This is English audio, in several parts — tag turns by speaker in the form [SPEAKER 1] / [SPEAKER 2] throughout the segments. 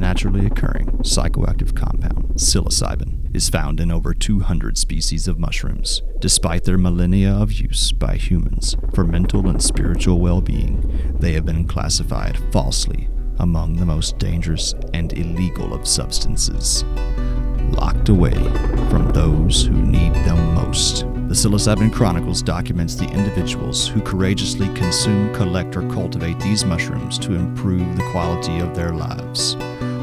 [SPEAKER 1] naturally occurring psychoactive compound, psilocybin, is found in over 200 species of mushrooms. Despite their millennia of use by humans for mental and spiritual well being, they have been classified falsely among the most dangerous and illegal of substances. Locked away from those who need them most. The Psilocybin Chronicles documents the individuals who courageously consume, collect, or cultivate these mushrooms to improve the quality of their lives.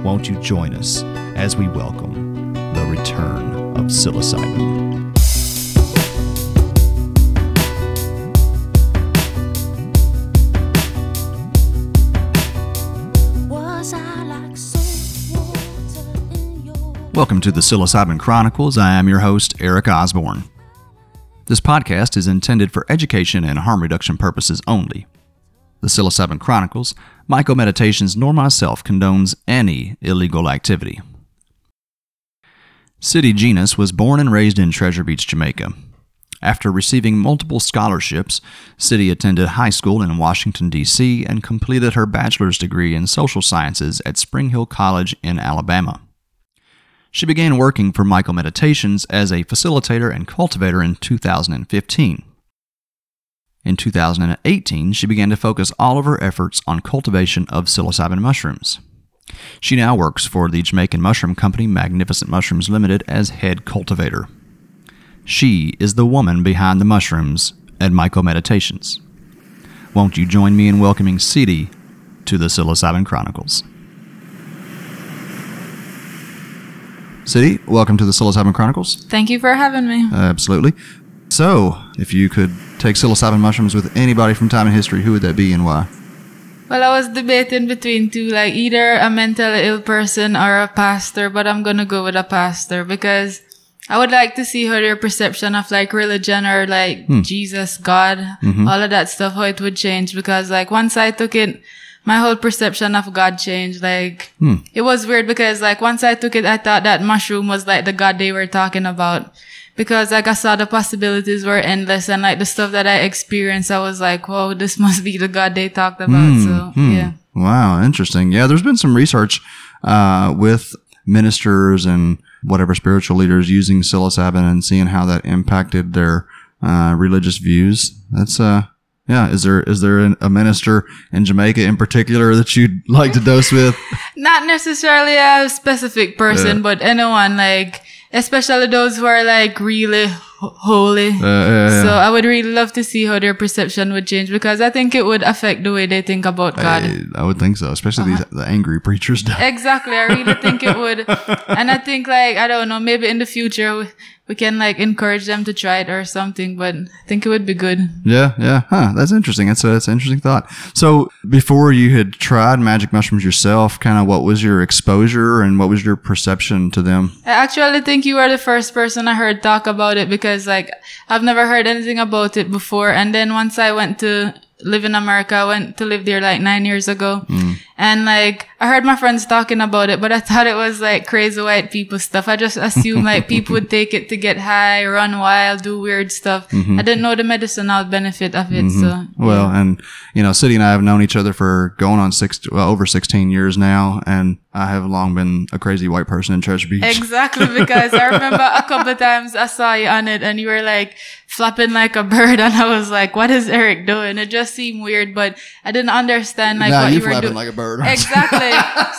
[SPEAKER 1] Won't you join us as we welcome the return of psilocybin?
[SPEAKER 2] Was I like salt water in your
[SPEAKER 1] Welcome to the Psilocybin Chronicles. I am your host, Eric Osborne. This podcast is intended for education and harm reduction purposes only. The Psilocybin Chronicles, Myco Meditations, nor myself condones any illegal activity. Sidi Genus was born and raised in Treasure Beach, Jamaica. After receiving multiple scholarships, Sidi attended high school in Washington, D.C., and completed her bachelor's degree in social sciences at Spring Hill College in Alabama. She began working for Myco Meditations as a facilitator and cultivator in 2015. In 2018, she began to focus all of her efforts on cultivation of psilocybin mushrooms. She now works for the Jamaican mushroom company Magnificent Mushrooms Limited as head cultivator. She is the woman behind the mushrooms at Myco Meditations. Won't you join me in welcoming Sidi to the Psilocybin Chronicles? Sidi, welcome to the Psilocybin Chronicles.
[SPEAKER 3] Thank you for having me.
[SPEAKER 1] Absolutely. So, if you could take psilocybin mushrooms with anybody from time in history, who would that be and why?
[SPEAKER 3] Well, I was debating between two, like either a mentally ill person or a pastor, but I'm gonna go with a pastor because I would like to see how their perception of like religion or like hmm. Jesus, God, mm-hmm. all of that stuff, how it would change. Because like once I took it, my whole perception of God changed. Like hmm. it was weird because like once I took it, I thought that mushroom was like the God they were talking about. Because like I saw the possibilities were endless and like the stuff that I experienced, I was like, whoa, this must be the God they talked about. So yeah.
[SPEAKER 1] Wow, interesting. Yeah, there's been some research uh, with ministers and whatever spiritual leaders using psilocybin and seeing how that impacted their uh, religious views. That's uh, yeah. Is there is there an, a minister in Jamaica in particular that you'd like to dose with?
[SPEAKER 3] not necessarily a specific person,
[SPEAKER 1] Yeah.
[SPEAKER 3] but anyone like, especially those who are like really ho- holy.
[SPEAKER 1] Uh, yeah, yeah.
[SPEAKER 3] So I would really love to see how their perception would change because I think it would affect the way they think about God.
[SPEAKER 1] I, I would think so, especially these the angry preachers.
[SPEAKER 3] Exactly. I really think it would. And I think like, I don't know, maybe in the future we, can like encourage them to try it or something, but I think it would be good.
[SPEAKER 1] Yeah, yeah. Huh, that's interesting. That's a, that's an interesting thought. So, before you had tried magic mushrooms yourself, kind of what was your exposure and what was your perception to them?
[SPEAKER 3] I actually think you were the first person I heard talk about it because like I've never heard anything about it before. And then once I went to live in America, I went to live there like nine years ago. Mm. And like I heard my friends talking about it, but I thought it was like crazy white people stuff. I just assumed like people would take it to get high, run wild, do weird stuff. Mm-hmm. I didn't know the medicinal benefit of it. Mm-hmm. So
[SPEAKER 1] Well, and you know, Sidi and I have known each other for going on six, well, over sixteen years now, and I have long been a crazy white person in Treasure Beach.
[SPEAKER 3] Exactly, because I remember a couple of times I saw you on it and you were like flapping like a bird and I was like, what is Eric doing? It just seemed weird, but I didn't understand like
[SPEAKER 1] Nah,
[SPEAKER 3] what
[SPEAKER 1] you
[SPEAKER 3] you were doing.
[SPEAKER 1] like a bird.
[SPEAKER 3] Exactly.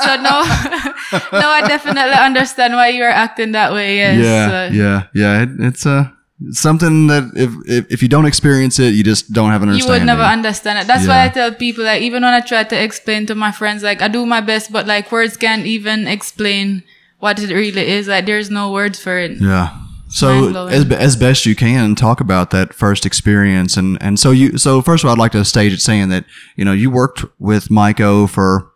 [SPEAKER 3] so no, no, I definitely understand why you were acting that way. Yes.
[SPEAKER 1] yeah,
[SPEAKER 3] So-
[SPEAKER 1] yeah, yeah. It, it's uh, something that if, if if you don't experience it, you just don't have an understanding.
[SPEAKER 3] You would never understand it. That's why I tell people, like, even when I try to explain to my friends, like, I do my best, but like, words can't even explain what it really is. Like, there's no words for it.
[SPEAKER 1] Yeah. So as, as best you can talk about that first experience. And and so you so first of all I'd like to stage it saying that you know you worked with Myco for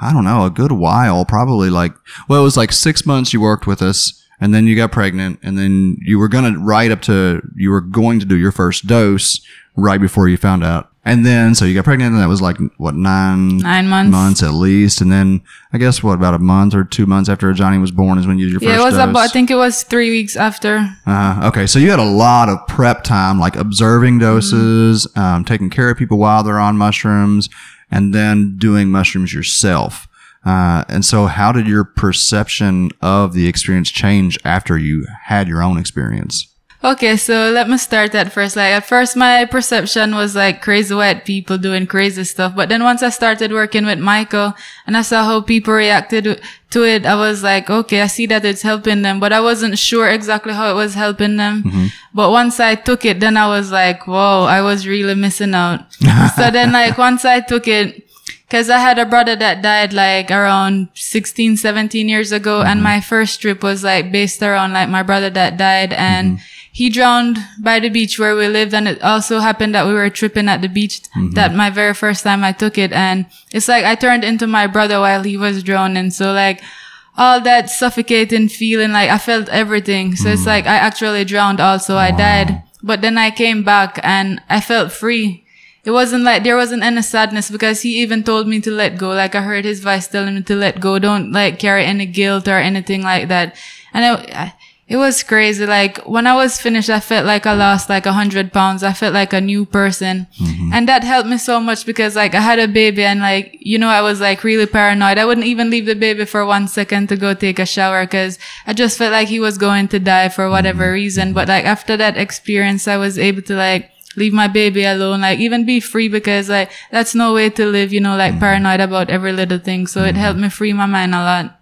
[SPEAKER 1] I don't know a good while probably like well it was like 6 months you worked with us and then you got pregnant and then you were going to right up to you were going to do your first dose right before you found out and then so you got pregnant and that was like what 9
[SPEAKER 3] Nine months.
[SPEAKER 1] months at least and then I guess what about a month or 2 months after Johnny was born is when you did your
[SPEAKER 3] Yeah, it was
[SPEAKER 1] dose
[SPEAKER 3] about, I think it was three weeks after.
[SPEAKER 1] uh, okay, so you had a lot of prep time, like observing doses, um, taking care of people while they're on mushrooms, and then doing mushrooms yourself. Uh, and so, how did your perception of the experience change after you had your own experience?
[SPEAKER 3] Okay, so let me start at first. Like at first, my perception was like crazy white people doing crazy stuff. But then once I started working with Myco and I saw how people reacted to it, I was like, okay, I see that it's helping them, but I wasn't sure exactly how it was helping them. Mm-hmm. But once I took it, then I was like, whoa, I was really missing out. so then like once I took it, Cause I had a brother that died like around 16, 17 years ago. And mm-hmm. my first trip was like based around like my brother that died and mm-hmm. He drowned by the beach where we lived. And it also happened that we were tripping at the beach mm-hmm. that my very first time I took it. And it's like I turned into my brother while he was drowning. So like, all that suffocating feeling, like I felt everything. So it's mm-hmm. like I actually drowned also. I died, but then I came back and I felt free. It wasn't like there wasn't any sadness because he even told me to let go. Like I heard his voice telling me to let go. Don't like carry any guilt or anything like that. And it, I- it was crazy. Like when I was finished, I felt like I lost like a hundred pounds. I felt like a new person. Mm-hmm. And that helped me so much because like I had a baby and like, you know, I was like really paranoid. I wouldn't even leave the baby for one second to go take a shower because I just felt like he was going to die for whatever mm-hmm. reason. But like after that experience, I was able to like leave my baby alone, like even be free because like that's no way to live, you know, like mm-hmm. paranoid about every little thing. So it helped me free my mind a lot.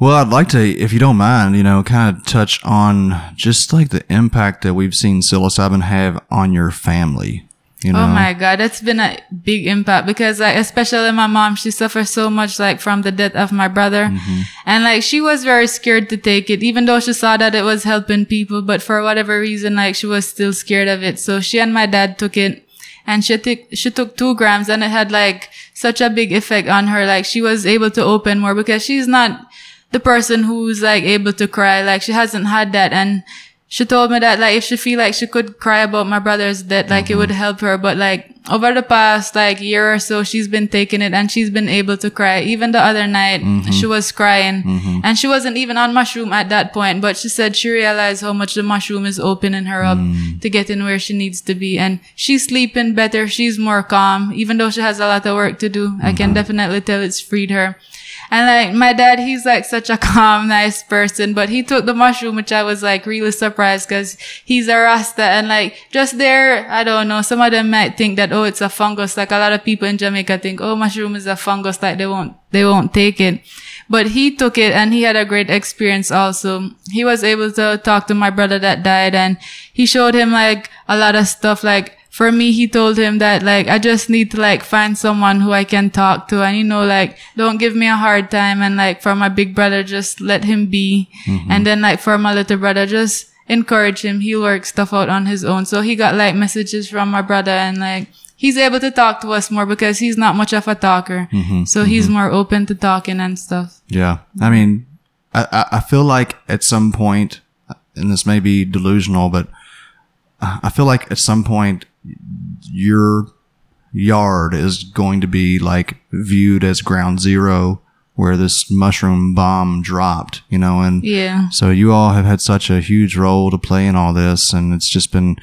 [SPEAKER 1] Well, I'd like to, if you don't mind, you know, kind of touch on just like the impact that we've seen psilocybin have on your family. You know,
[SPEAKER 3] Oh my god, that's been a big impact because like especially my mom, she suffered so much like from the death of my brother.
[SPEAKER 1] Mm-hmm.
[SPEAKER 3] And like she was very scared to take it, even though she saw that it was helping people, but for whatever reason, like she was still scared of it. So she and my dad took it and she took she took two grams and it had like such a big effect on her. Like she was able to open more because she's not the person who's like able to cry. Like she hasn't had that and she told me that like if she feel like she could cry about my brother's death, like it would mm-hmm. help her. But like over the past like year or so, she's been taking it and she's been able to cry. Even the other night, mm-hmm. she was crying mm-hmm. and she wasn't even on mushroom at that point. But she said she realized how much the mushroom is opening her up mm. to getting where she needs to be. And she's sleeping better. She's more calm, even though she has a lot of work to do. I can definitely tell it's freed her. And like my dad, he's like such a calm, nice person, but he took the mushroom, which I was like really surprised because he's a Rasta and like just there, I don't know, some of them might think that, oh, it's a fungus. Like a lot of people in Jamaica think, oh, mushroom is a fungus. Like they won't, they won't take it. But he took it and he had a great experience also. He was able to talk to my brother that died and he showed him like a lot of stuff like for me, he told him that like I just need to like find someone who I can talk to. And you know like don't give me a hard time and like for my big brother just let him be. Mm-hmm. And then like for my little brother just encourage him. He'll work stuff out on his own. So he got like messages from my brother and like he's able to talk to us more because he's not much of a talker. Mm-hmm. So he's mm-hmm. more open to talking and stuff.
[SPEAKER 1] Yeah. I mean, I, I- I feel like at some point, and this may be delusional, but I I feel like at some point your yard is going to be like viewed as ground zero where this mushroom bomb dropped, you know, and
[SPEAKER 3] yeah.
[SPEAKER 1] so you all have had such a huge role to play in all this, and it's just been,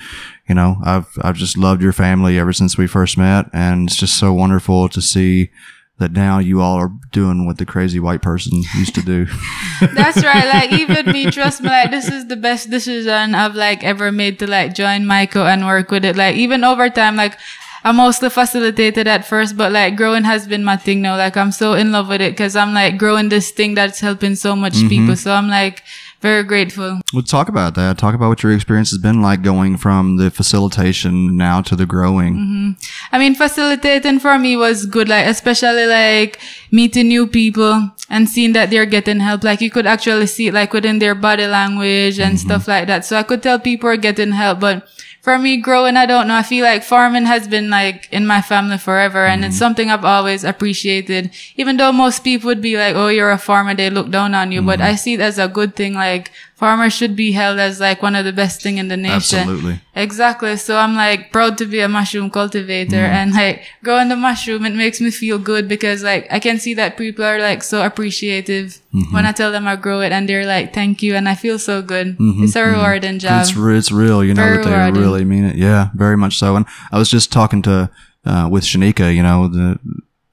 [SPEAKER 1] you know, I've I've just loved your family ever since we first met, and it's just so wonderful to see that now you all are doing what the crazy white person used to do.
[SPEAKER 3] That's right. Like even me, trust me, like this is the best decision I've like ever made to like join Myco and work with it. Like even over time, like I mostly facilitated at first, but like growing has been my thing now. Like I'm so in love with it because I'm like growing this thing that's helping so much mm-hmm. people. So I'm like very grateful.
[SPEAKER 1] Well, talk about that. Talk about what your experience has been like going from the facilitation now to the growing. Mm-hmm.
[SPEAKER 3] I mean, facilitating for me was good, like, especially like meeting new people and seeing that they're getting help. Like, you could actually see it like within their body language and mm-hmm. stuff like that. So I could tell people are getting help. But for me, growing, I don't know. I feel like farming has been like in my family forever and it's mm-hmm. something I've always appreciated. Even though most people would be like, oh, you're a farmer, they look down on you. But mm-hmm. I see it as a good thing. Like, farmers should be held as like one of the best thing in the nation.
[SPEAKER 1] Absolutely.
[SPEAKER 3] Exactly. So I'm like proud to be a mushroom cultivator and like growing the mushroom, it makes me feel good because like I can see that people are like so appreciative when I tell them I grow it and they're like, thank you. And I feel so good. It's a rewarding job.
[SPEAKER 1] It's it's real. You know
[SPEAKER 3] Very
[SPEAKER 1] that they
[SPEAKER 3] rewarding.
[SPEAKER 1] really mean it. Yeah, very much so. And I was just talking to uh, with Shanika. You know the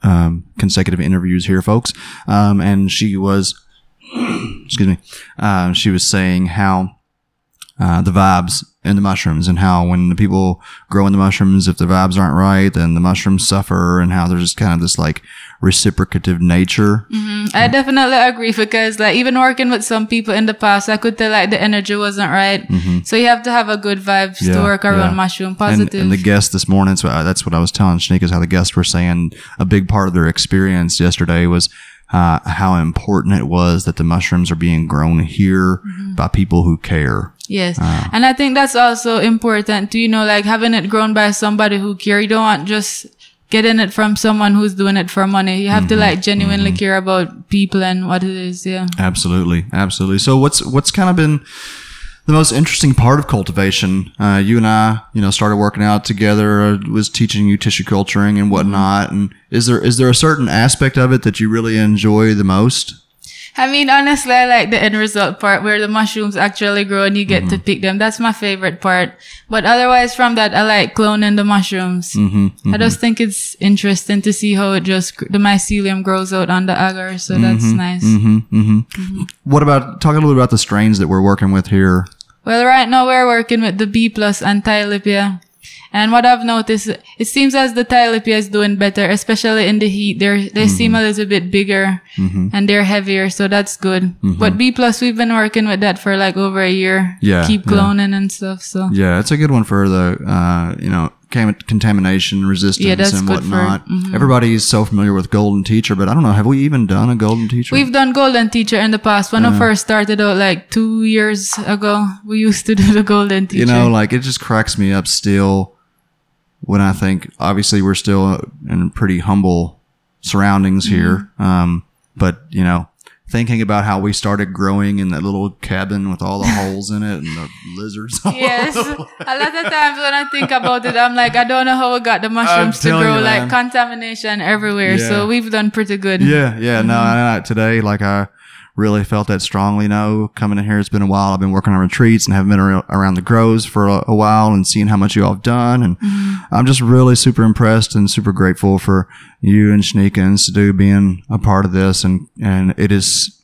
[SPEAKER 1] um, consecutive interviews here, folks. Um, and she was, excuse me, uh, she was saying how uh, the vibes in the mushrooms and how when the people grow in the mushrooms, if the vibes aren't right, then the mushrooms suffer and how there's just kind of this like reciprocative nature.
[SPEAKER 3] I definitely agree because like even working with some people in the past, I could tell like the energy wasn't right. So you have to have a good vibes to
[SPEAKER 1] Mm-hmm.
[SPEAKER 3] Work around
[SPEAKER 1] yeah.
[SPEAKER 3] mushroom
[SPEAKER 1] And,
[SPEAKER 3] positive.
[SPEAKER 1] and the guests this morning, so that's what I was telling Shanique is how the guests were saying a big part of their experience yesterday was uh, how important it was that the mushrooms are being grown here
[SPEAKER 3] Mm-hmm.
[SPEAKER 1] by people who care.
[SPEAKER 3] Yes.
[SPEAKER 1] Ah.
[SPEAKER 3] And I think that's also important to, you know, like having it grown by somebody who care. You don't want just getting it from someone who's doing it for money. You have to
[SPEAKER 1] Mm-hmm.
[SPEAKER 3] like genuinely care about people and what it is. Yeah.
[SPEAKER 1] Absolutely, absolutely. So what's what's kind of been the most interesting part of cultivation? Uh, you and I, you know, started working out together. uh, Was teaching you tissue culturing and whatnot. And is there is there a certain aspect of it that you really enjoy the most?
[SPEAKER 3] I mean, honestly, I like the end result part where the mushrooms actually grow and you get
[SPEAKER 1] Mm-hmm.
[SPEAKER 3] to pick them. That's my favorite part. But otherwise, from that, I like cloning the mushrooms.
[SPEAKER 1] Mm-hmm,
[SPEAKER 3] I just think it's interesting to see how it just, the mycelium grows out on the agar. So that's nice.
[SPEAKER 1] Mm-hmm. What about talk a little bit about the strains that we're working with here?
[SPEAKER 3] Well, right now we're working with the B plus and Tylipia. And what I've noticed, it seems as the Tylipia is doing better, especially in the heat. They're, they mm-hmm. seem a little bit bigger mm-hmm. and they're heavier. So that's good. Mm-hmm. But B plus, we've been working with that for like over a year.
[SPEAKER 1] Yeah,
[SPEAKER 3] Keep
[SPEAKER 1] yeah.
[SPEAKER 3] cloning and stuff. So
[SPEAKER 1] Yeah, it's a good one for the uh, you know contamination resistance
[SPEAKER 3] Yeah,
[SPEAKER 1] and
[SPEAKER 3] good for-
[SPEAKER 1] whatnot.
[SPEAKER 3] mhm.
[SPEAKER 1] Everybody's so familiar with Golden Teacher, but I don't know. Have we even done a Golden Teacher?
[SPEAKER 3] we've done golden teacher in the past. When I first started out like two years ago, we used to do the golden teacher.
[SPEAKER 1] you know, like it just cracks me up still when I think. Obviously, we're still in pretty humble surroundings
[SPEAKER 3] Mm-hmm.
[SPEAKER 1] here, um, but you know. Thinking about how we started growing in that little cabin with all the holes in it and the lizards.
[SPEAKER 3] Yes.
[SPEAKER 1] over.
[SPEAKER 3] A lot of times when I think about it, I'm like, I don't know how we got the mushrooms to grow.
[SPEAKER 1] you,
[SPEAKER 3] like contamination everywhere.
[SPEAKER 1] Yeah.
[SPEAKER 3] So we've done pretty good.
[SPEAKER 1] Yeah, yeah. No,
[SPEAKER 3] Mm-hmm.
[SPEAKER 1] I, I, today, like I really felt that strongly. No, coming in here, it's been a while. I've been working on retreats and have been around the grows for a, a while and seeing how much you all have done. And
[SPEAKER 3] Mm-hmm.
[SPEAKER 1] I'm just really super impressed and super grateful for you and Shanika and Sadu being a part of this. And, and it is,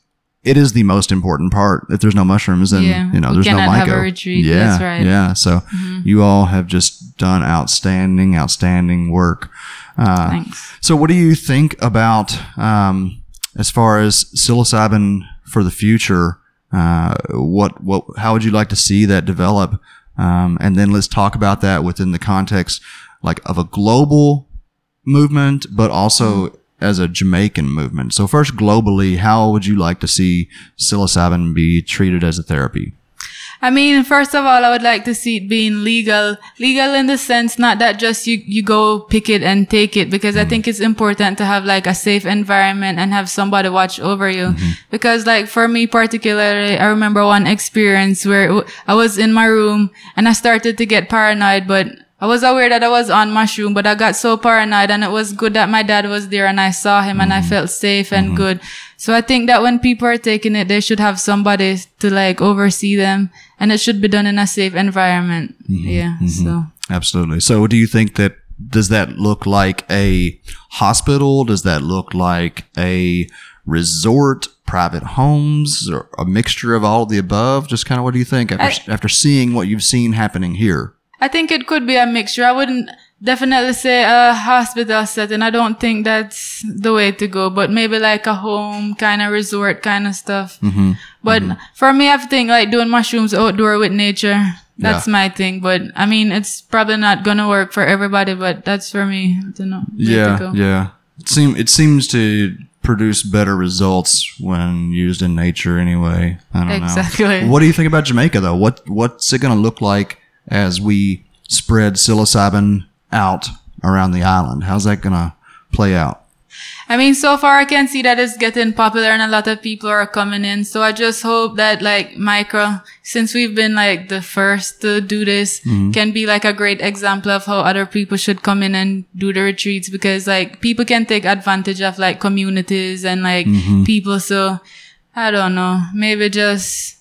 [SPEAKER 1] it is the most important part. If there's no mushrooms, then,
[SPEAKER 3] Yeah,
[SPEAKER 1] you know, there's no
[SPEAKER 3] cannot have a
[SPEAKER 1] myco.
[SPEAKER 3] retreat.
[SPEAKER 1] Yeah.
[SPEAKER 3] Right. Mm-hmm.
[SPEAKER 1] Yeah. So you all have just done outstanding, outstanding work. Uh,
[SPEAKER 3] Thanks.
[SPEAKER 1] so, what do you think about um, as far as psilocybin for the future? Uh, what what how would you like to see that develop? Um, and then let's talk about that within the context like of a global movement, but also as a Jamaican movement. So, first, globally, how would you like to see psilocybin be treated as a therapy?
[SPEAKER 3] I mean, first of all, I would like to see it being legal. Legal in the sense, not that just you, you go pick it and take it, because I think mm-hmm. it's important to have like a safe environment and have somebody watch over you. Mm-hmm. Because like for me particularly, I remember one experience where I was in my room and I started to get paranoid, but I was aware that I was on mushroom, but I got so paranoid and it was good that my dad was there and I saw him and I mm-hmm. felt safe and mm-hmm. good. So I think that when people are taking it, they should have somebody to like oversee them and it should be done in a safe environment. Mm-hmm. Yeah. So
[SPEAKER 1] Absolutely. So, what do you think that does that look like a hospital? Does that look like a resort, private homes, or a mixture of all of the above? Just kind of what do you think after, after seeing what you've seen happening here?
[SPEAKER 3] I think it could be a mixture. I wouldn't definitely say a hospital setting. I don't think that's the way to go, but maybe like a home kind of resort kind of stuff.
[SPEAKER 1] Mm-hmm.
[SPEAKER 3] But for me, I think like doing mushrooms outdoor with nature. That's
[SPEAKER 1] Yeah.
[SPEAKER 3] my thing. But I mean, it's probably not gonna work for everybody, but that's for me to know. where to
[SPEAKER 1] Yeah, yeah. It seem it seems to produce better results when used in nature. Anyway, I don't
[SPEAKER 3] Exactly.
[SPEAKER 1] know. What do you think about Jamaica though? What what's it going to look like as we spread psilocybin out around the island? How's that going to play out?
[SPEAKER 3] I mean, so far I can see that it's getting popular and a lot of people are coming in. So I just hope that like Myco, since we've been like the first to do this, mm-hmm. can be like a great example of how other people should come in and do the retreats because like people can take advantage of like communities and like mm-hmm. people. So I don't know, maybe just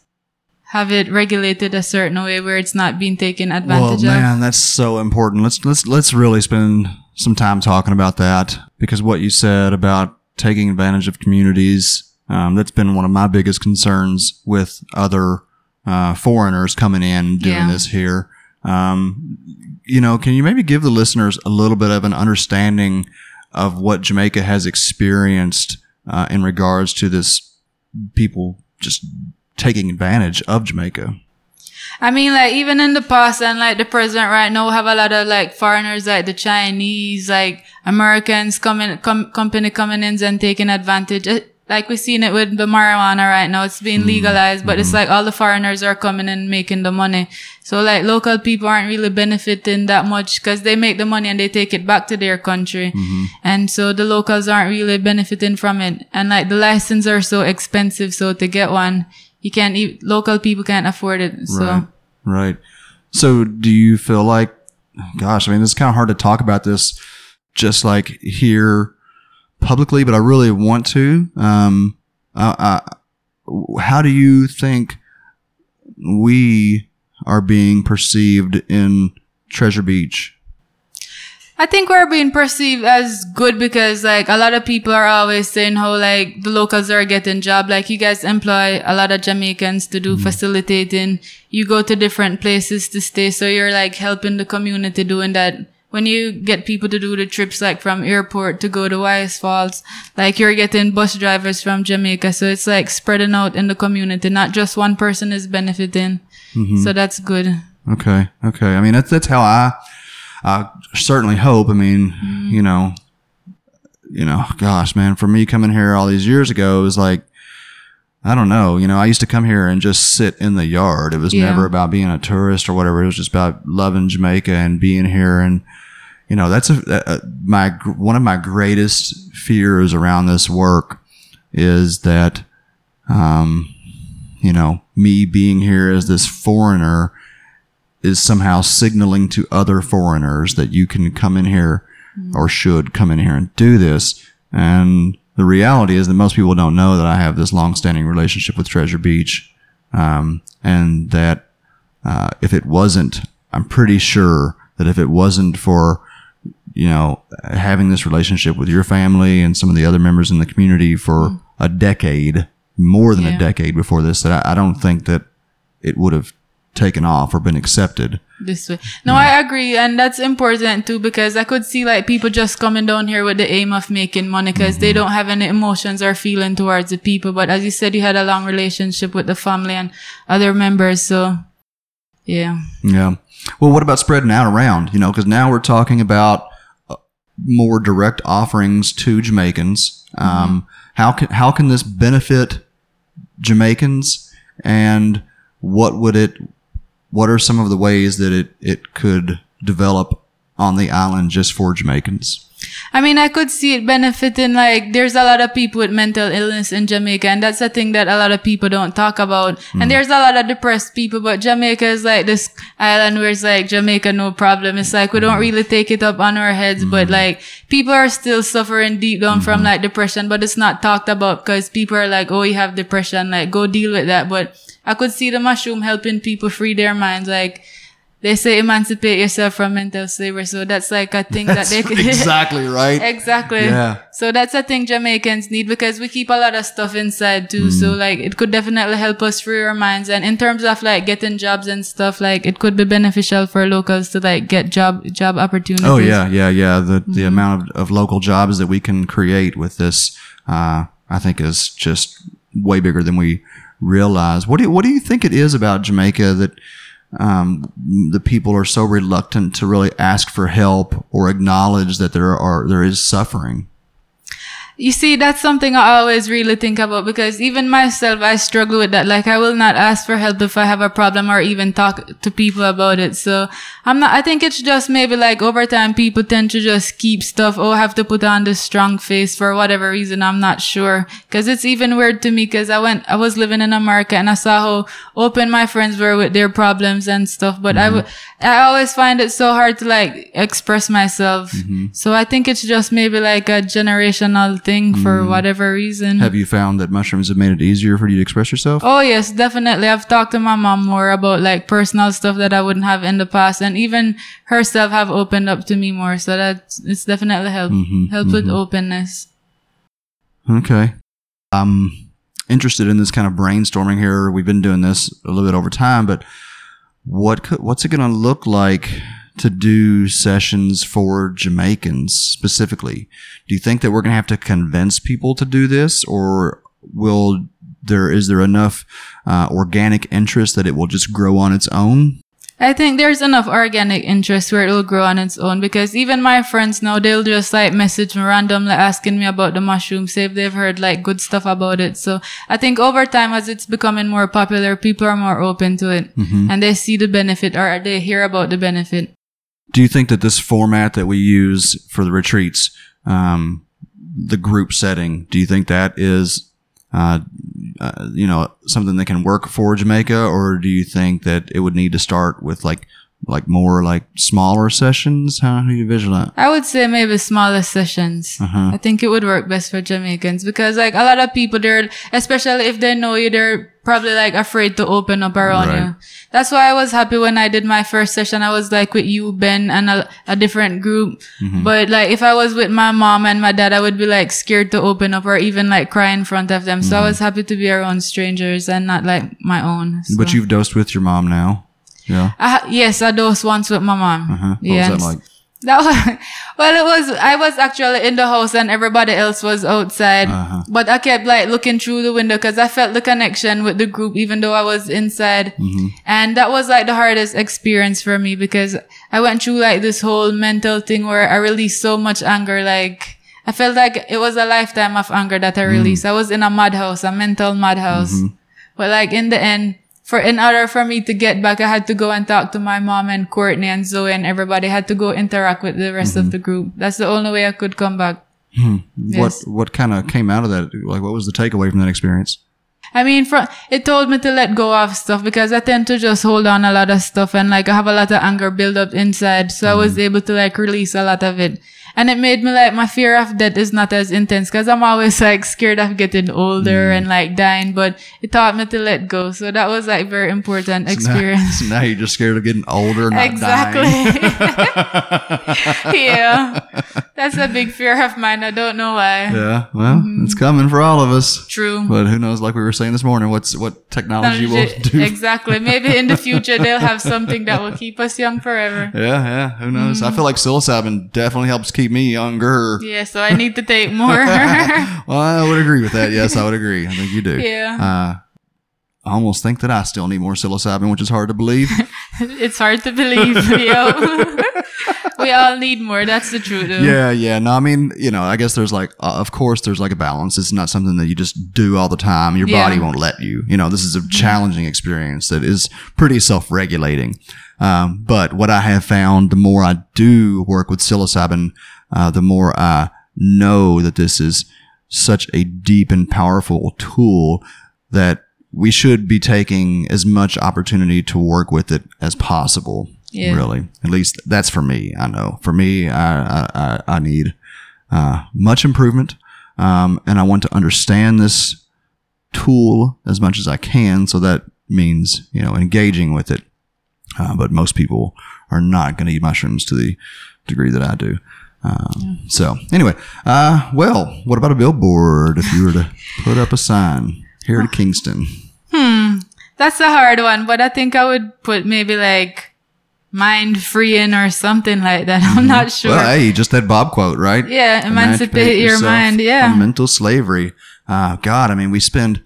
[SPEAKER 3] have it regulated a certain way where it's not being taken
[SPEAKER 1] Well,
[SPEAKER 3] advantage of.
[SPEAKER 1] man, that's so important. Let's let's let's really spend some time talking about that because what you said about taking advantage of communities, um, that's been one of my biggest concerns with other uh, foreigners coming in doing
[SPEAKER 3] Yeah.
[SPEAKER 1] this here. Um, you know, can you maybe give the listeners a little bit of an understanding of what Jamaica has experienced uh, in regards to this people just taking advantage of Jamaica?
[SPEAKER 3] I mean, like even in the past and like the president right now have a lot of like foreigners, like the Chinese, like Americans coming, com- company coming in and taking advantage. It, like we've seen it with the marijuana right now. It's being mm-hmm. legalized, but it's mm-hmm. like all the foreigners are coming and making the money. So like local people aren't really benefiting that much because they make the money and they take it back to their country. Mm-hmm. And so the locals aren't really benefiting from it. And like the licenses are so expensive. So to get one, you can't, local people can't afford it. So.
[SPEAKER 1] Right. Right. So do you feel like, gosh, I mean, it's kind of hard to talk about this just like here publicly, but I really want to. Um, I, I, how do you think we are being perceived in Treasure Beach?
[SPEAKER 3] I think we're being perceived as good because like a lot of people are always saying how like the locals are getting job. Like you guys employ a lot of Jamaicans to do mm. facilitating. You go to different places to stay. So you're like helping the community doing that. When you get people to do the trips like from airport to go to YS Falls, like you're getting bus drivers from Jamaica. So it's like spreading out in the community. Not just one person is benefiting. Mm-hmm. So that's good.
[SPEAKER 1] Okay. Okay. I mean, that's, that's how I, I certainly hope. I mean, you know, you know, gosh, man, for me coming here all these years ago, it was like, I don't know, you know, I used to come here and just sit in the yard. It was
[SPEAKER 3] Yeah.
[SPEAKER 1] never about being a tourist or whatever. It was just about loving Jamaica and being here. And, you know, that's a, a, my, one of my greatest fears around this work is that, um, you know, me being here as this foreigner is somehow signaling to other foreigners that you can come in here or should come in here and do this. And the reality is that most people don't know that I have this long-standing relationship with Treasure Beach, um, and that uh, if it wasn't, I'm pretty sure that if it wasn't for you know having this relationship with your family and some of the other members in the community for a decade, more than a decade before this, that I, I don't think that it would have taken off or been accepted.
[SPEAKER 3] this way. No, I agree, and that's important too because I could see like people just coming down here with the aim of making money because they don't have any emotions or feeling towards the people. But as you said, you had a long relationship with the family and other members, so yeah.
[SPEAKER 1] Yeah. Well, what about spreading out around? You know, because now we're talking about uh, more direct offerings to Jamaicans. Um, how can how can this benefit Jamaicans, and what would it? What are some of the ways that it it could develop on the island just for Jamaicans?
[SPEAKER 3] I mean, I could see it benefiting. Like, there's a lot of people with mental illness in Jamaica, and that's a thing that a lot of people don't talk about. And hmm. there's a lot of depressed people, but Jamaica is like this island where it's like Jamaica, no problem. It's like we don't hmm. really take it up on our heads, but hmm. like people are still suffering deep down from like depression, but it's not talked about because people are like, oh, you have depression, like go deal with that. But I could see the mushroom helping people free their minds, like. They say emancipate yourself from mental slavery, so that's like a thing that they could
[SPEAKER 1] exactly right.
[SPEAKER 3] Exactly.
[SPEAKER 1] Yeah.
[SPEAKER 3] So that's a thing Jamaicans need because we keep a lot of stuff inside too. So
[SPEAKER 1] Mm.
[SPEAKER 3] like it could definitely help us free our minds. And in terms of like getting jobs and stuff, like it could be beneficial for locals to like get job job opportunities.
[SPEAKER 1] Oh yeah, yeah, yeah. The the amount of, of local jobs that we can create with this, uh, I think, is just way bigger than we realize. What do you, what do you think it is about Jamaica that um, the people are so reluctant to really ask for help or acknowledge that there are there is suffering?
[SPEAKER 3] You see, that's something I always really think about because even myself, I struggle with that. Like, I will not ask for help if I have a problem or even talk to people about it. So I'm not, I think it's just maybe like over time, people tend to just keep stuff. Oh, I have to put on this strong face for whatever reason. I'm not sure. Cause it's even weird to me because I went, I was living in America and I saw how open my friends were with their problems and stuff. But I mm-hmm. w- I always find it so hard to like express myself.
[SPEAKER 1] Mm-hmm.
[SPEAKER 3] So I think it's just maybe like a generational thing for whatever reason.
[SPEAKER 1] Mm. Have you found that mushrooms have made it easier for you to express yourself?
[SPEAKER 3] Oh yes, definitely. I've talked to my mom more about like personal stuff that I wouldn't have in the past, and even herself have opened up to me more. So that it's definitely helped
[SPEAKER 1] Mhm,
[SPEAKER 3] helped with openness.
[SPEAKER 1] Okay. I'm interested in this kind of brainstorming here. We've been doing this a little bit over time, but what could, what's it going to look like to do sessions for Jamaicans specifically? Do you think that we're going to have to convince people to do this, or will there is there enough uh, organic interest that it will just grow on its own?
[SPEAKER 3] I think there's enough organic interest where it will grow on its own because even my friends now they'll just like message me randomly asking me about the mushroom, say if they've heard like good stuff about it. So I think over time as it's becoming more popular, people are more open to it and they see the benefit or they hear about the benefit.
[SPEAKER 1] Do you think that this format that we use for the retreats, um, the group setting, do you think that is, uh, uh, you know, something that can work for Jamaica, or do you think that it would need to start with like, like more like smaller sessions? How do you envision that?
[SPEAKER 3] I would say maybe smaller sessions.
[SPEAKER 1] Uh-huh.
[SPEAKER 3] I think it would work best for Jamaicans because like a lot of people they're especially if they know you, they're probably like afraid to open up around
[SPEAKER 1] Right.
[SPEAKER 3] you. That's why I was happy when I did my first session. I was like with you, Ben, and a, a different group.
[SPEAKER 1] Mm-hmm.
[SPEAKER 3] But like if I was with my mom and my dad, I would be like scared to open up or even like cry in front of them. So I was happy to be around strangers and not like my own. So.
[SPEAKER 1] Mm-hmm. But you've dosed with your mom now. Yeah.
[SPEAKER 3] I, yes, I dosed once with my mom.
[SPEAKER 1] Uh-huh. What was that like?
[SPEAKER 3] That was, well, it was, I was actually in the house and everybody else was outside.
[SPEAKER 1] Uh-huh.
[SPEAKER 3] But I kept like looking through the window because I felt the connection with the group even though I was inside.
[SPEAKER 1] Mm-hmm.
[SPEAKER 3] And that was like the hardest experience for me because I went through like this whole mental thing where I released so much anger. Like, I felt like it was a lifetime of anger that I
[SPEAKER 1] Mm.
[SPEAKER 3] released. I was in a madhouse, a mental madhouse.
[SPEAKER 1] Mm-hmm.
[SPEAKER 3] But like in the end, for in order for me to get back, I had to go and talk to my mom and Courtney and Zoe and everybody. I had to go interact with the rest of mm-hmm. the group. That's the only way I could come back. Hmm. Yes.
[SPEAKER 1] What what kind of came out of that? Like, what was the takeaway from that experience?
[SPEAKER 3] I mean, from, it told me to let go of stuff because I tend to just hold on a lot of stuff and like I have a lot of anger build up inside. So I mm-hmm. was able to like release a lot of it. And it made me like my fear of death is not as intense because I'm always like scared of getting older and like dying, but it taught me to let go. So that was like very important experience.
[SPEAKER 1] So now you're just scared of getting older, not
[SPEAKER 3] Exactly. yeah. That's a big fear of mine. I don't know why.
[SPEAKER 1] Yeah, well,
[SPEAKER 3] Mm-hmm.
[SPEAKER 1] it's coming for all of us.
[SPEAKER 3] True.
[SPEAKER 1] But who knows? Like we were saying this morning, what's what technology will do?
[SPEAKER 3] Exactly. Maybe in the future they'll have something that will keep us young forever.
[SPEAKER 1] Yeah, yeah. Who knows? I feel like psilocybin definitely helps keep me younger.
[SPEAKER 3] Yeah, so I need to take more.
[SPEAKER 1] Well, I would agree with that. Yes, I would agree. I think you do.
[SPEAKER 3] Yeah.
[SPEAKER 1] Uh, I almost think that I still need more psilocybin, which is hard to believe.
[SPEAKER 3] it's hard to believe, yo. we all need more. That's the truth. Though.
[SPEAKER 1] yeah, yeah. No, I mean, you know, I guess there's like, uh, of course, there's like a balance. It's not something that you just do all the time. Your
[SPEAKER 3] Yeah.
[SPEAKER 1] body won't let you. You know, this is a challenging experience that is pretty self-regulating. Um, but what I have found, the more I do work with psilocybin, uh, the more I know that this is such a deep and powerful tool that we should be taking as much opportunity to work with it as possible.
[SPEAKER 3] Yeah.
[SPEAKER 1] Really, at least that's for me. I know for me, I I, I, need uh, much improvement, um, and I want to understand this tool as much as I can. So that means you know engaging with it. Uh, but most people are not going to eat mushrooms to the degree that I do. Um, So anyway, uh, well, what about a billboard? If you were to put up a sign here to Kingston,
[SPEAKER 3] That's a hard one, but I think I would put maybe like mind freeing or something like that. I'm not sure.
[SPEAKER 1] well, hey, just that Bob quote, right?
[SPEAKER 3] Yeah, emancipate your
[SPEAKER 1] yourself
[SPEAKER 3] mind, yeah.
[SPEAKER 1] from mental slavery. Uh, God, I mean, we spend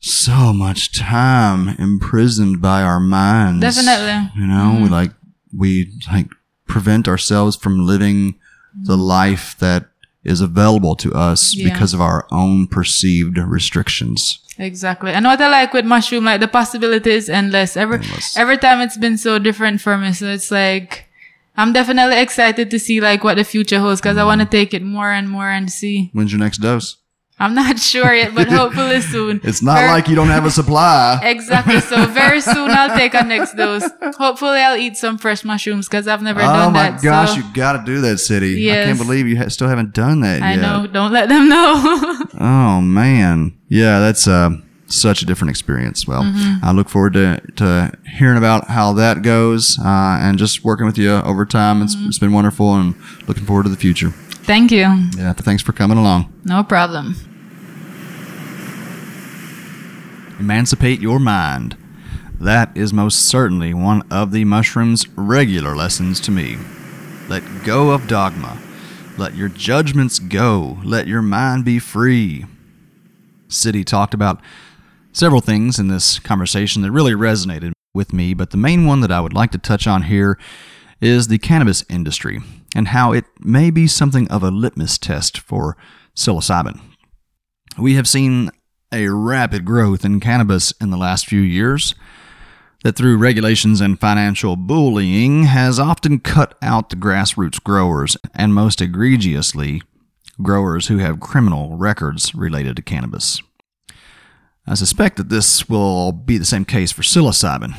[SPEAKER 1] so much time imprisoned by our minds.
[SPEAKER 3] Definitely.
[SPEAKER 1] You know, we like we like prevent ourselves from living mm. the life that is available to us
[SPEAKER 3] Yeah.
[SPEAKER 1] because of our own perceived restrictions.
[SPEAKER 3] Exactly. And what I like with mushroom, like the possibility is endless. Every
[SPEAKER 1] Endless.
[SPEAKER 3] every time it's been so different for me. So it's like I'm definitely excited to see like what the future holds because I mm. want to take it more and more and see.
[SPEAKER 1] When's your next dose?
[SPEAKER 3] I'm not sure yet, but hopefully soon.
[SPEAKER 1] It's not
[SPEAKER 3] Ver-
[SPEAKER 1] like you don't have a supply.
[SPEAKER 3] Exactly. So very soon I'll take a next dose. Hopefully I'll eat some fresh mushrooms because I've never
[SPEAKER 1] Oh
[SPEAKER 3] done
[SPEAKER 1] my
[SPEAKER 3] that.
[SPEAKER 1] gosh,
[SPEAKER 3] so
[SPEAKER 1] you got to do that, Sidi. I can't believe you ha- still haven't done that yet.
[SPEAKER 3] I
[SPEAKER 1] yet.
[SPEAKER 3] know. Don't let them know.
[SPEAKER 1] Oh man, yeah, that's uh, such a different experience. Well,
[SPEAKER 3] Mm-hmm.
[SPEAKER 1] I look forward to, to hearing about how that goes uh, and just working with you over time. It's,
[SPEAKER 3] Mm-hmm.
[SPEAKER 1] it's been wonderful and looking forward to the future.
[SPEAKER 3] Thank you.
[SPEAKER 1] Yeah, thanks for coming along.
[SPEAKER 3] No problem.
[SPEAKER 1] Emancipate your mind. That is most certainly one of the mushroom's regular lessons to me. Let go of dogma. Let your judgments go. Let your mind be free. Sidi talked about several things in this conversation that really resonated with me, but the main one that I would like to touch on here is the cannabis industry and how it may be something of a litmus test for psilocybin. We have seen a rapid growth in cannabis in the last few years that through regulations and financial bullying has often cut out the grassroots growers and most egregiously growers who have criminal records related to cannabis. I suspect that this will be the same case for psilocybin.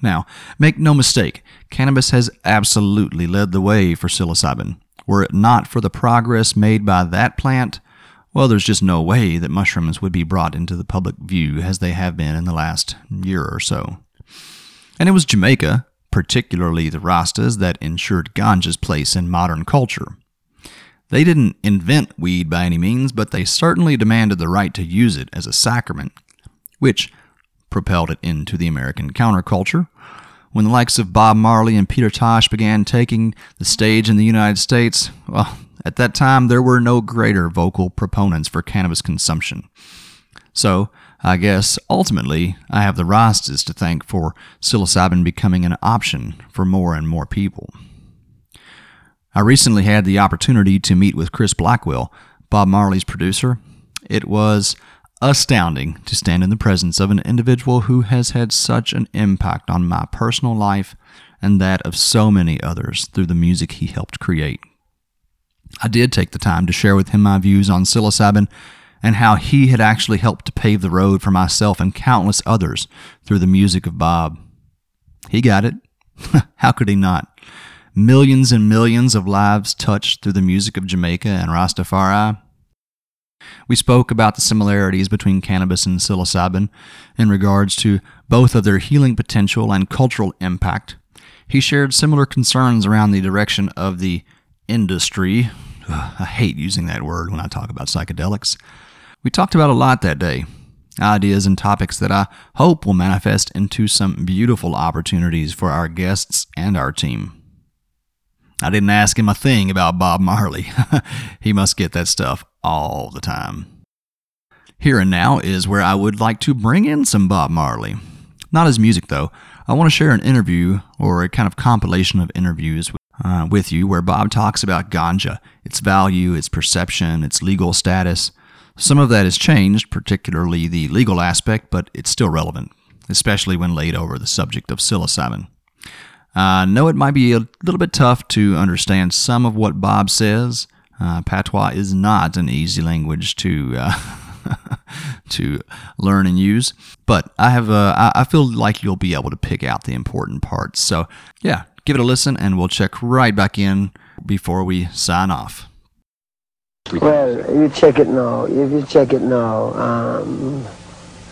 [SPEAKER 1] Now, make no mistake, cannabis has absolutely led the way for psilocybin. Were it not for the progress made by that plant, well, there's just no way that mushrooms would be brought into the public view as they have been in the last year or so. And it was Jamaica, particularly the Rastas, that ensured ganja's place in modern culture. They didn't invent weed by any means, but they certainly demanded the right to use it as a sacrament, which propelled it into the American counterculture. When the likes of Bob Marley and Peter Tosh began taking the stage in the United States, well, at that time there were no greater vocal proponents for cannabis consumption. So, I guess ultimately I have the Rastas to thank for psilocybin becoming an option for more and more people. I recently had the opportunity to meet with Chris Blackwell, Bob Marley's producer. It was astounding to stand in the presence of an individual who has had such an impact on my personal life and that of so many others through the music he helped create. I did take the time to share with him my views on psilocybin and how he had actually helped to pave the road for myself and countless others through the music of Bob. He got it. how could he not? Millions and millions of lives touched through the music of Jamaica and Rastafari. We spoke about the similarities between cannabis and psilocybin in regards to both of their healing potential and cultural impact. He shared similar concerns around the direction of the industry. Ugh, I hate using that word when I talk about psychedelics. We talked about a lot that day ideas and topics that I hope will manifest into some beautiful opportunities for our guests and our team. I didn't ask him a thing about Bob Marley. he must get that stuff all the time. Here and now is where I would like to bring in some Bob Marley. Not his music, though. I want to share an interview or a kind of compilation of interviews uh, with you where Bob talks about ganja, its value, its perception, its legal status. Some of that has changed, particularly the legal aspect, but it's still relevant, especially when laid over the subject of psilocybin. I know it might be a little bit tough to understand some of what Bob says. Uh, patois is not an easy language to uh, to learn and use, but I have uh, I feel like you'll be able to pick out the important parts. So yeah, give it a listen, and we'll check right back in before we sign off.
[SPEAKER 4] Well, you check it now. If you check it now, um,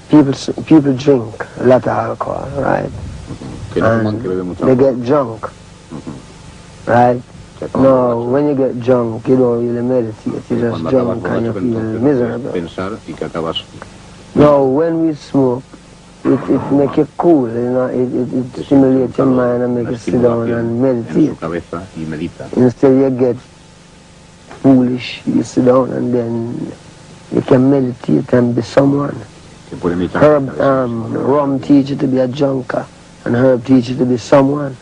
[SPEAKER 4] people people drink a lot of alcohol, right?
[SPEAKER 5] Que no
[SPEAKER 4] And
[SPEAKER 5] fuman, que
[SPEAKER 4] they get drunk, right?
[SPEAKER 5] Se ponen
[SPEAKER 4] No, when you get drunk, you don't really meditate. You're just
[SPEAKER 5] Cuando
[SPEAKER 4] drunk and you
[SPEAKER 5] borracho,
[SPEAKER 4] feel
[SPEAKER 5] entonces
[SPEAKER 4] miserable.
[SPEAKER 5] puedes pensar y que acabas
[SPEAKER 4] No, when we smoke, it, it make you cool, you know, it, it, it stimulates your mind and make you sit down and meditate.
[SPEAKER 5] cabeza y medita.
[SPEAKER 4] Instead you get foolish, you sit down and then you can meditate and be someone.
[SPEAKER 5] Se puede meditar.
[SPEAKER 4] Herb, um, rum teach you to be a junker, and herb teach you to be someone.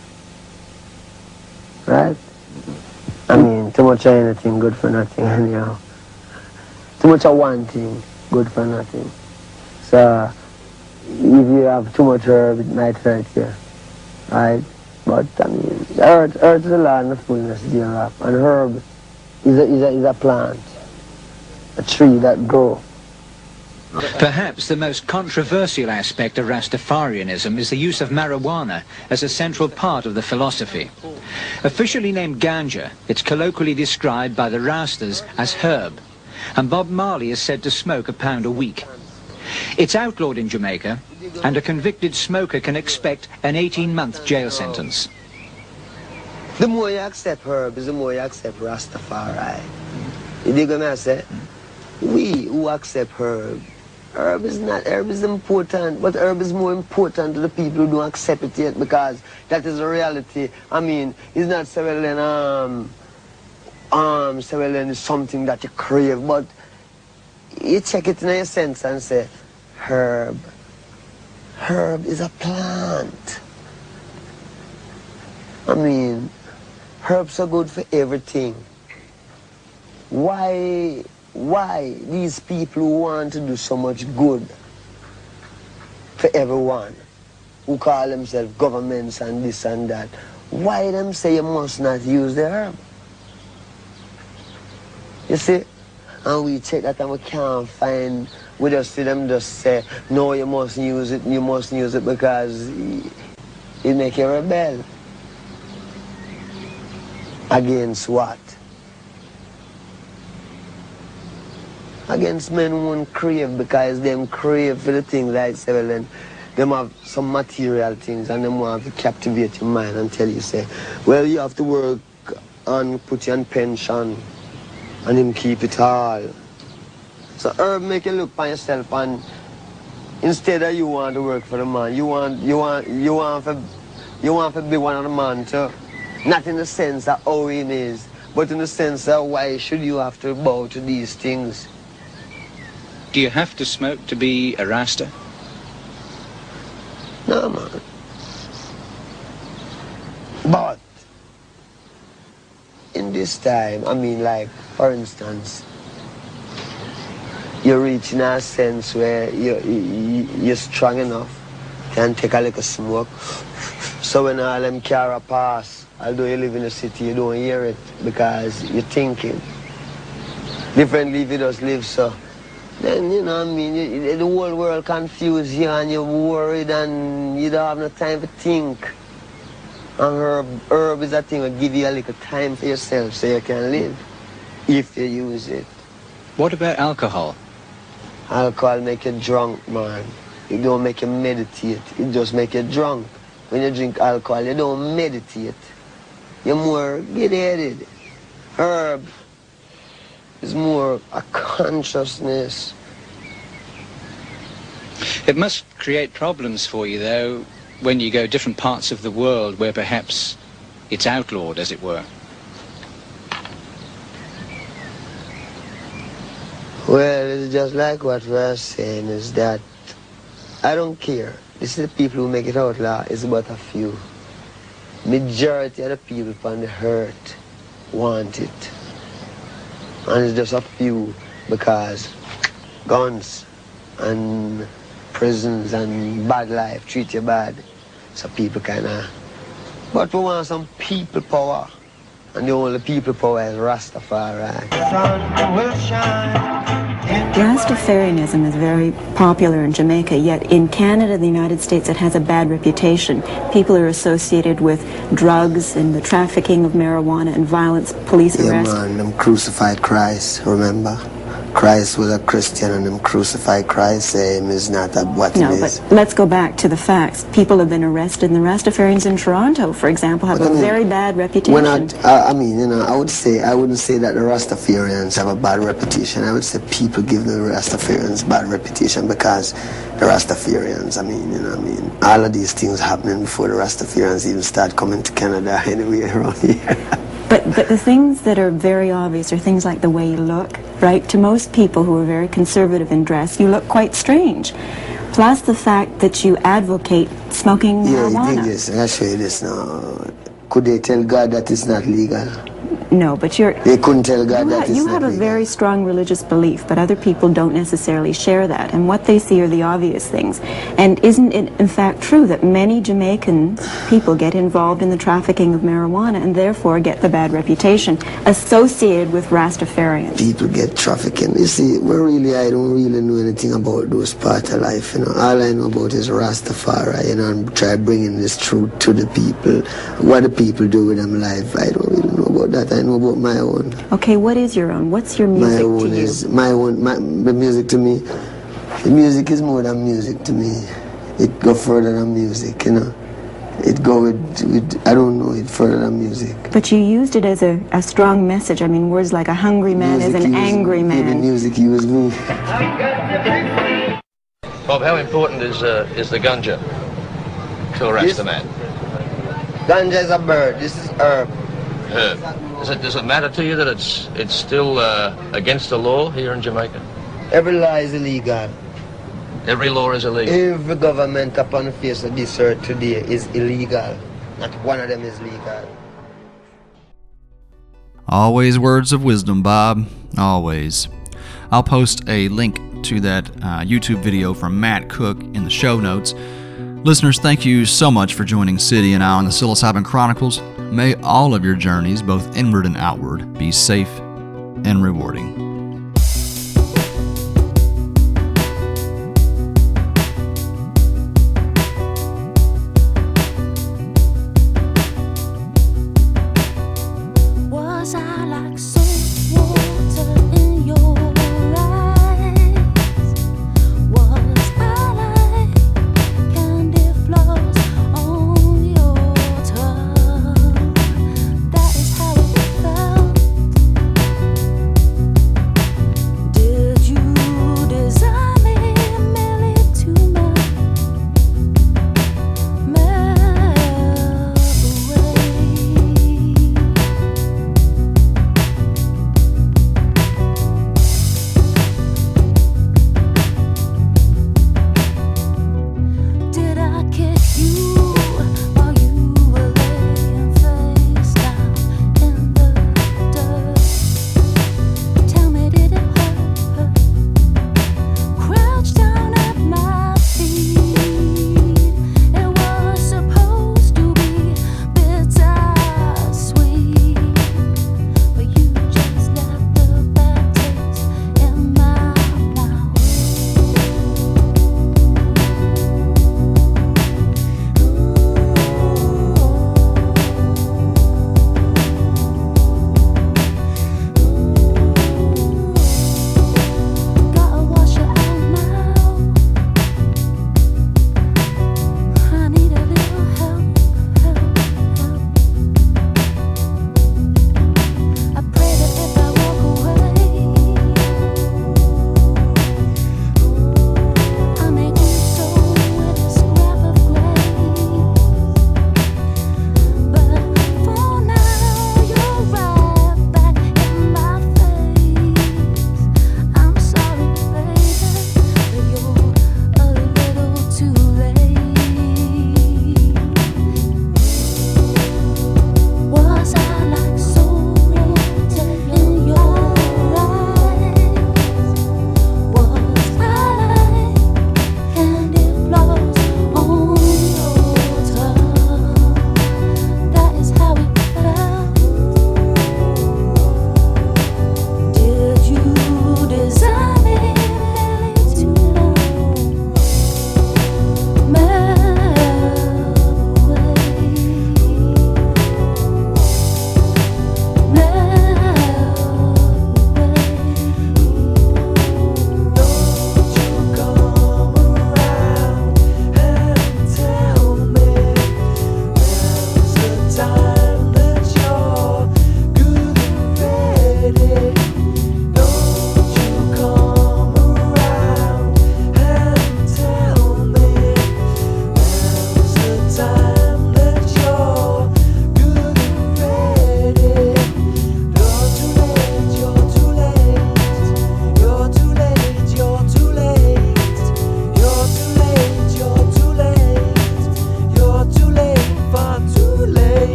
[SPEAKER 4] Right? I mean, too much of anything, good for nothing, anyhow. Too much of one thing, good for nothing. So, if you have too much herb, it might hurt you. Right? But, I mean, earth, earth is the land of fullness thereof, and herb is a, is a, is a plant. a tree that grow.
[SPEAKER 6] Perhaps the most controversial aspect of Rastafarianism is the use of marijuana as a central part of the philosophy. Officially named ganja, it's colloquially described by the Rastas as herb, and Bob Marley is said to smoke a pound a week. It's outlawed in Jamaica, and a convicted smoker can expect an 18-month jail sentence.
[SPEAKER 4] The more you accept herbs, the more you accept Rastafari. You dig what I say? We who accept herb, herb is not, herb is important, but herb is more important to the people who don't accept it yet because that is a reality. I mean, it's not then, um, um, then it's something that you crave, but you check it in your sense and say, herb, herb is a plant. I mean, herbs are good for everything. Why, why these people who want to do so much good for everyone, who call themselves governments and this and that, why them say you must not use the herb? You see? And we check that and we can't find, we just see them just say, no, you mustn't use it, you mustn't use it because it make you rebel. Against what? Against men who won't crave because them crave for the things like well then, them have some material things and them want to captivate your mind and tell you say, well you have to work and put you on pension and him keep it all. So herb make you look for yourself and instead of you want to work for the man, you want you want you want for you want to be one of the man too. Not in the sense that how him is, but in the sense that why should you have to bow to these things.
[SPEAKER 6] Do you have to smoke to be a Rasta?
[SPEAKER 4] No man. But in this time, I mean like for instance, you're reaching a sense where you, you, you're strong enough, can take a little smoke. So when all them car pass, although you live in the city, you don't hear it because you're thinking. Differently if you just live so. Then, you know I mean, you, the whole world confused you and you're worried and you don't have no time to think. And herb, herb is a thing that give you a little time for yourself so you can live, if you use it.
[SPEAKER 6] What about alcohol?
[SPEAKER 4] Alcohol make you drunk, man. It don't make you meditate. It just make you drunk. When you drink alcohol, you don't meditate. You're more get-headed. Herb is more a consciousness.
[SPEAKER 6] It must create problems for you, though, when you go different parts of the world where perhaps it's outlawed, as it were.
[SPEAKER 4] Well, it's just like what we're saying is that I don't care. This is the people who make it out outlaw It's but a few. Majority of the people on the earth want it. And it's just a few because guns and prisons and bad life treat you bad. So people kinda but we want some people power. And the only people power is Rastafari. Sun will shine.
[SPEAKER 7] Rastafarianism is very popular in Jamaica, yet in Canada and the United States it has a bad reputation. People are associated with drugs and the trafficking of marijuana and violence, police
[SPEAKER 4] Yeah,
[SPEAKER 7] arrest.
[SPEAKER 4] man, them crucified Christ, remember? Christ was a Christian and them crucified Christ, him is not a, what
[SPEAKER 7] No,
[SPEAKER 4] it
[SPEAKER 7] but let's go back to the facts. People have been arrested, and the Rastafarians in Toronto, for example, have
[SPEAKER 4] But I
[SPEAKER 7] a
[SPEAKER 4] mean,
[SPEAKER 7] very bad reputation.
[SPEAKER 4] When I, I, I mean, you know, I would say, I wouldn't say that the Rastafarians have a bad reputation. I would say people give the Rastafarians bad reputation because the Rastafarians, I mean, you know, I mean, all of these things happening before the Rastafarians even start coming to Canada anyway around here.
[SPEAKER 7] But but the things that are very obvious are things like the way you look, right? To most people who are very conservative in dress, you look quite strange. Plus the fact that you advocate smoking
[SPEAKER 4] yeah, you
[SPEAKER 7] marijuana.
[SPEAKER 4] think this, I'll show you this now. Could they tell God that it's not legal?
[SPEAKER 7] No, but you're.
[SPEAKER 4] They couldn't tell God
[SPEAKER 7] You,
[SPEAKER 4] that
[SPEAKER 7] ha- you have a very strong religious belief, but other people don't necessarily share that. And what they see are the obvious things. And isn't it, in fact, true that many Jamaican people get involved in the trafficking of marijuana and therefore get the bad reputation associated with Rastafarians?
[SPEAKER 4] people get trafficking. You see, we really, I don't really know anything about those part of life, you know. All I know about is Rastafari, you know, and try bringing this truth to the people. What the people do with them life, I don't really know about that. I know about my own.
[SPEAKER 7] Okay, what is your own? What's your
[SPEAKER 4] My
[SPEAKER 7] music
[SPEAKER 4] own
[SPEAKER 7] to you?
[SPEAKER 4] is, my own, my, the music to me, the music is more than music to me. It go further than music, you know. It go with, with I don't know, it further than music.
[SPEAKER 7] But you used it as a, a strong message. I mean, words like a hungry man is
[SPEAKER 4] Music
[SPEAKER 7] an
[SPEAKER 4] use-
[SPEAKER 7] angry
[SPEAKER 4] yeah, The
[SPEAKER 7] man.
[SPEAKER 4] music use me.
[SPEAKER 8] Bob, how important is uh, is the ganja to a Rasta man?
[SPEAKER 4] Ganja is a bird. This is herb.
[SPEAKER 8] Herb. Does it does it matter to you that it's it's still uh, against the law here in Jamaica?
[SPEAKER 4] Every law is illegal.
[SPEAKER 8] Every law is illegal.
[SPEAKER 4] Every government upon the face of this earth today is illegal. Not one of them is legal.
[SPEAKER 1] Always words of wisdom, Bob. Always. I'll post a link to that uh, YouTube video from Matt Cook in the show notes. Listeners, thank you so much for joining Sidi and I on the Psilocybin Chronicles. May all of your journeys, both inward and outward, be safe and rewarding.